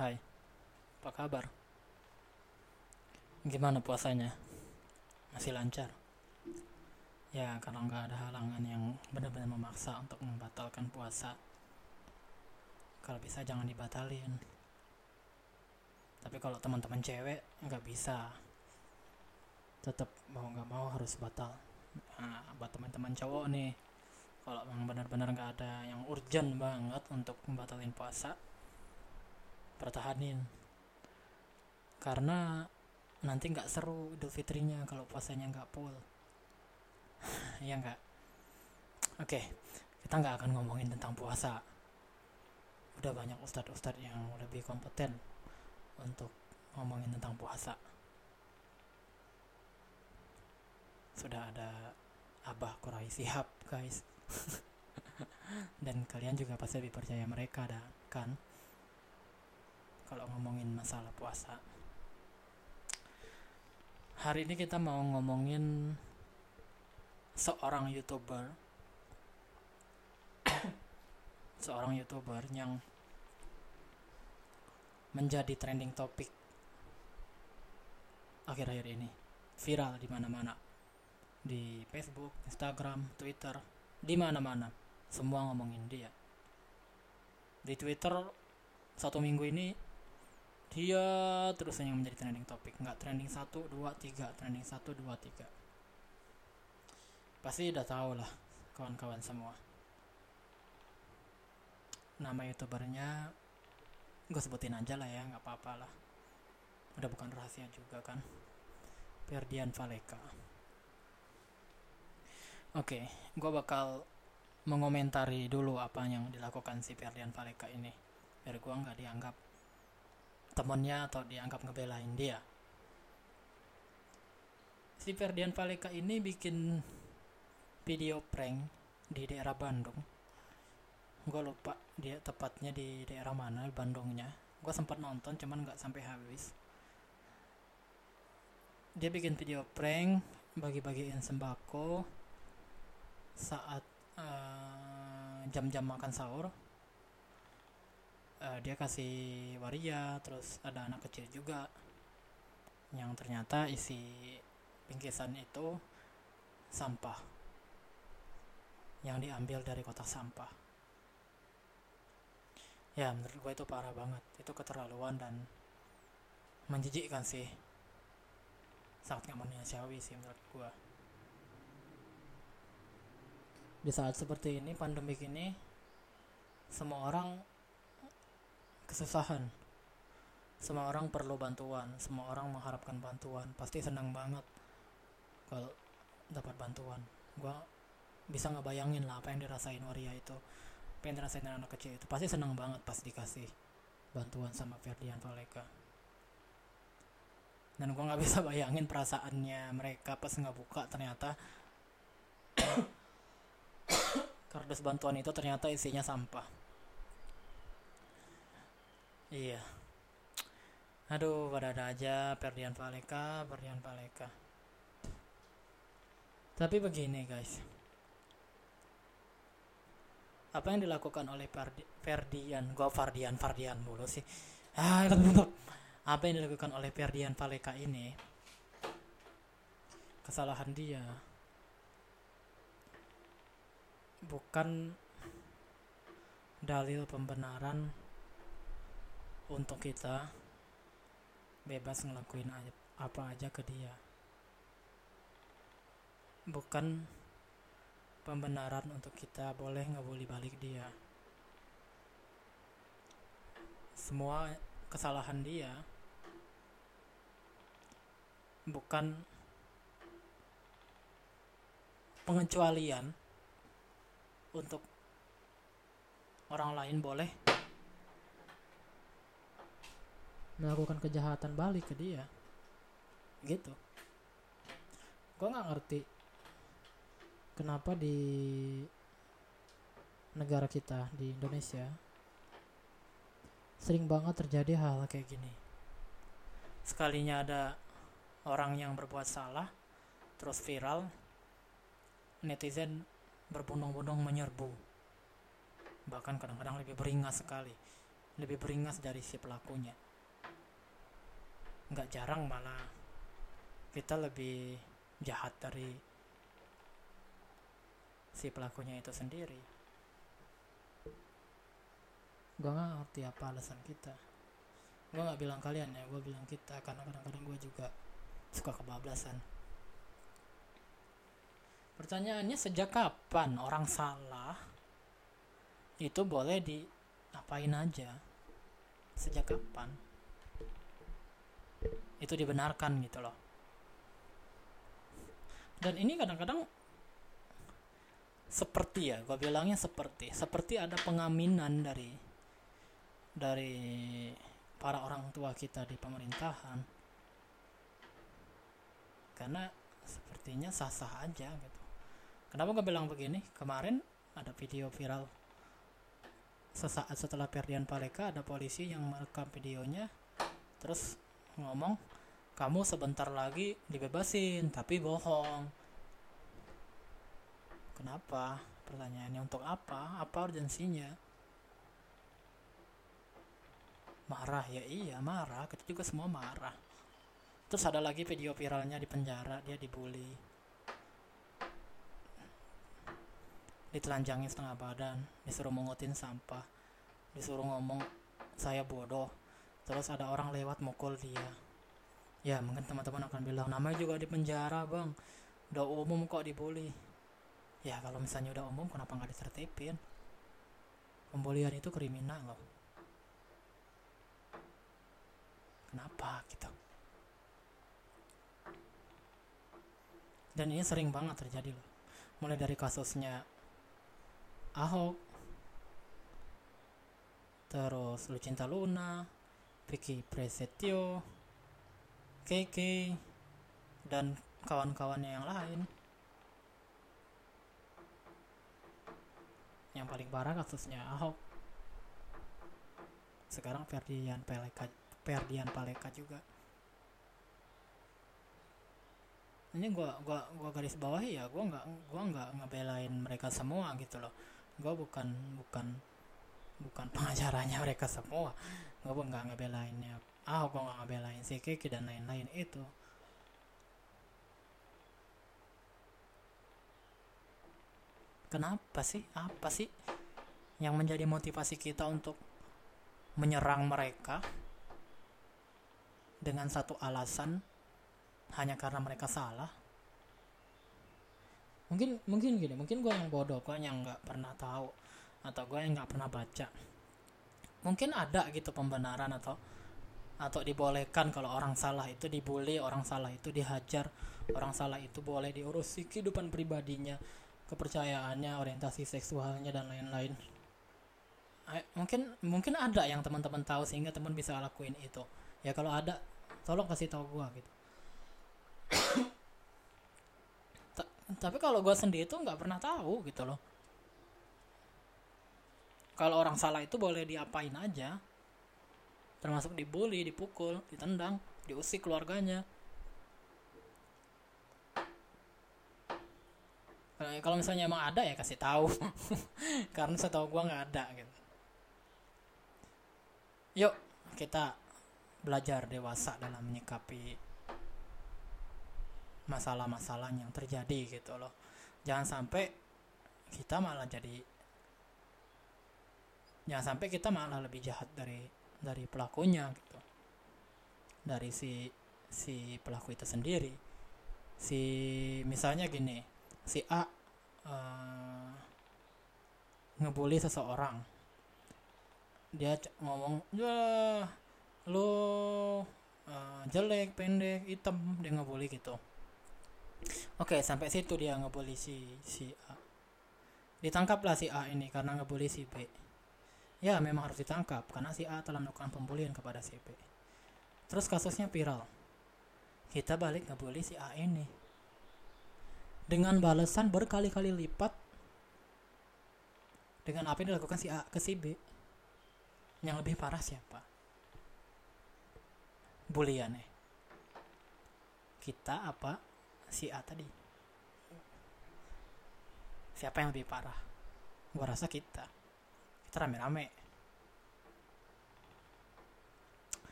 Hai, apa kabar? Gimana puasanya? Masih lancar? Ya, kalau nggak ada halangan yang benar-benar memaksa untuk membatalkan puasa, kalau bisa jangan dibatalin. Tapi kalau teman-teman cewek nggak bisa, tetap mau nggak mau harus batal. Nah, buat teman-teman cowok nih, kalau memang benar-benar nggak ada yang urgent banget untuk membatalin puasa, pertahanin karena nanti nggak seru idul fitrinya kalau puasanya nggak full. Ya nggak? Oke kita nggak akan ngomongin tentang puasa. Udah banyak ustadz-ustadz yang lebih kompeten untuk ngomongin tentang puasa. Sudah ada abah Kurai Sihab guys. Dan kalian juga pasti lebih percaya mereka kan kalau ngomongin masalah puasa. Hari ini kita mau ngomongin seorang youtuber, seorang youtuber yang menjadi trending topik akhir-akhir ini, viral di mana-mana, di Facebook, Instagram, Twitter, di mana-mana, semua ngomongin dia. Di Twitter satu minggu ini dia terus yang menjadi trending topik nggak trending 1, 2, 3 trending 1, 2, 3 pasti udah tahu lah kawan-kawan semua. Nama youtubernya gue sebutin aja lah ya nggak apa-apa lah. Udah bukan rahasia juga kan. Ferdian Valeka. Oke gue bakal mengomentari dulu apa yang dilakukan si Ferdian Valeka ini. Biar gue nggak dianggap temennya atau dianggap ngebelain dia. Si Ferdian Valeka ini bikin video prank di daerah Bandung. Gue lupa dia tepatnya di daerah mana Bandungnya. Gue sempat nonton cuman nggak sampai habis. Dia bikin video prank bagi-bagiin sembako saat jam-jam uh, makan sahur uh, dia kasih waria terus ada anak kecil juga. Yang ternyata isi bingkisan itu sampah. Yang diambil dari kotak sampah. Ya menurut gue itu parah banget. Itu keterlaluan dan menjijikkan sih. Sangat gak manusiawi sih menurut gue di saat seperti ini pandemik ini semua orang kesusahan. Semua orang perlu bantuan semua orang mengharapkan bantuan pasti senang banget kalau dapat bantuan. Gue bisa ngebayangin lah apa yang dirasain waria itu apa yang dirasain anak kecil itu. Pasti senang banget pas dikasih bantuan sama Ferdian Valeka. Dan gue nggak bisa bayangin perasaannya mereka pas nggak buka ternyata kardus bantuan itu ternyata isinya sampah iya. Aduh pada ada aja Ferdian Valeka Ferdian Valeka tapi begini guys. Apa yang dilakukan oleh Ferdian gua Ferdian Ferdian mulu sih? Ah apa yang dilakukan oleh Ferdian Valeka ini? Kesalahan dia. Bukan dalil pembenaran untuk kita bebas ngelakuin apa aja ke dia. Bukan pembenaran untuk kita boleh ngebully balik dia. Semua kesalahan dia bukan pengecualian untuk orang lain boleh melakukan kejahatan balik ke dia. Gitu. Gue nggak ngerti kenapa di negara kita di Indonesia sering banget terjadi hal kayak gini. Sekalinya ada orang yang berbuat salah terus viral netizen berbondong-bondong menyerbu. Bahkan kadang-kadang lebih beringas sekali lebih beringas dari si pelakunya nggak jarang malah kita lebih jahat dari si pelakunya itu sendiri. Gue nggak ngerti apa alasan kita. Gue nggak bilang kalian ya gue bilang kita karena kadang-kadang gue juga suka kebablasan. Pertanyaannya sejak kapan orang salah? Itu boleh diapain aja. Sejak kapan itu dibenarkan gitu loh. Dan ini kadang-kadang seperti ya gue bilangnya seperti. Seperti ada pengaminan dari dari para orang tua kita di pemerintahan. Karena sepertinya sah-sah aja gitu. Kenapa gue bilang begini? Kemarin ada video viral. Sesaat setelah Ferdian Paleka ada polisi yang merekam videonya. Terus ngomong kamu sebentar lagi dibebasin tapi bohong. Kenapa? Pertanyaannya untuk apa? Apa urgensinya? Marah? Ya iya marah. Kita juga semua marah. Terus ada lagi video viralnya di penjara dia dibully. Ditelanjangin setengah badan disuruh mengutin sampah disuruh ngomong saya bodoh terus ada orang lewat mukul dia. Ya mungkin teman-teman akan bilang namanya juga di penjara bang. Udah umum kok dibully. Ya kalau misalnya udah umum kenapa nggak ditertipin? Pembulian itu kriminal loh. Kenapa gitu? Dan ini sering banget terjadi loh. Mulai dari kasusnya Ahok. Terus Lucinta Luna Vicky Presetio KK dan kawan-kawannya yang lain. Yang paling parah kasusnya Ahok. Sekarang Ferdian Paleka Ferdian Paleka juga. Ini gua gua gua garis bawahi ya gua nggak gua nggak ngebelain mereka semua gitu loh. Gue bukan bukan bukan pengacaranya mereka semua gue nggak ngebelainnya ah gue nggak ngebelain si Kiki dan lain-lain itu. Kenapa sih? Apa sih yang menjadi motivasi kita untuk menyerang mereka dengan satu alasan hanya karena mereka salah? Mungkin mungkin gini mungkin gue yang bodoh gue yang nggak pernah tahu atau gue yang nggak pernah baca mungkin ada gitu pembenaran atau atau dibolehkan kalau orang salah itu dibully orang salah itu dihajar orang salah itu boleh diurusi kehidupan pribadinya kepercayaannya orientasi seksualnya dan lain-lain. Mungkin mungkin ada yang teman-teman tahu sehingga teman bisa lakuin itu. Ya kalau ada tolong kasih tahu gue gitu. Tapi kalau gue sendiri tuh nggak pernah tahu gitu loh kalau orang salah itu boleh diapain aja. Termasuk dibully dipukul ditendang diusik keluarganya. Kalau misalnya emang ada ya kasih tahu. Karena saya tahu gue nggak ada gitu. Yuk kita belajar dewasa dalam menyikapi masalah-masalah yang terjadi gitu loh. Jangan sampai kita malah jadi jangan sampai kita malah lebih jahat dari dari pelakunya gitu dari si si pelaku itu sendiri si misalnya gini si A uh, ngebully seseorang dia ngomong ya lo uh, jelek pendek hitam dia ngebully gitu Oke, sampai situ dia ngebully si, si A. Ditangkaplah si A ini karena ngebully si B. Ya, memang harus ditangkap karena si A telah melakukan pembulian kepada si B. Terus kasusnya viral. Kita balik ngebully si A ini. Dengan balasan berkali-kali lipat dengan apa yang dilakukan si A ke si B. Yang lebih parah siapa? Buliannya. Kita apa si A tadi siapa yang lebih parah gua rasa kita kita rame-rame.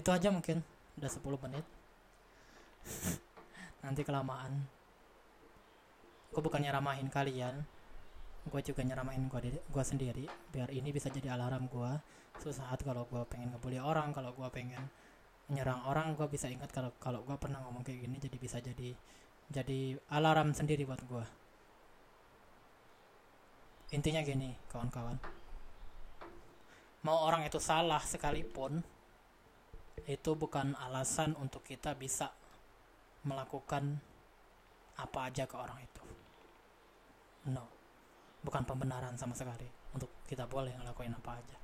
Itu aja mungkin. Udah 10 menit. Nanti kelamaan. Gue bukannya ramahin kalian. Gue juga nyeramahin gue gua sendiri. Biar ini bisa jadi alarm gue suatu saat kalau gue pengen ngebully orang kalau gue pengen menyerang orang gue bisa ingat kalau kalau gue pernah ngomong kayak gini jadi bisa jadi jadi alarm sendiri buat gue intinya gini kawan-kawan mau orang itu salah sekalipun itu bukan alasan untuk kita bisa melakukan apa aja ke orang itu. No. Bukan pembenaran sama sekali untuk kita boleh ngelakuin apa aja.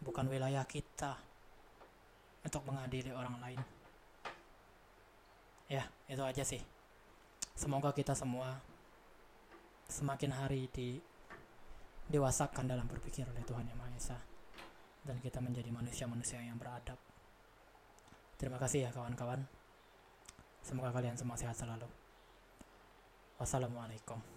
Bukan wilayah kita untuk mengadili orang lain. Ya itu aja sih. Semoga kita semua semakin hari di dewasakan dalam berpikir oleh Tuhan Yang Maha Esa. Dan kita menjadi manusia-manusia yang beradab. Terima kasih ya kawan-kawan. Semoga kalian semua sehat selalu. Wassalamualaikum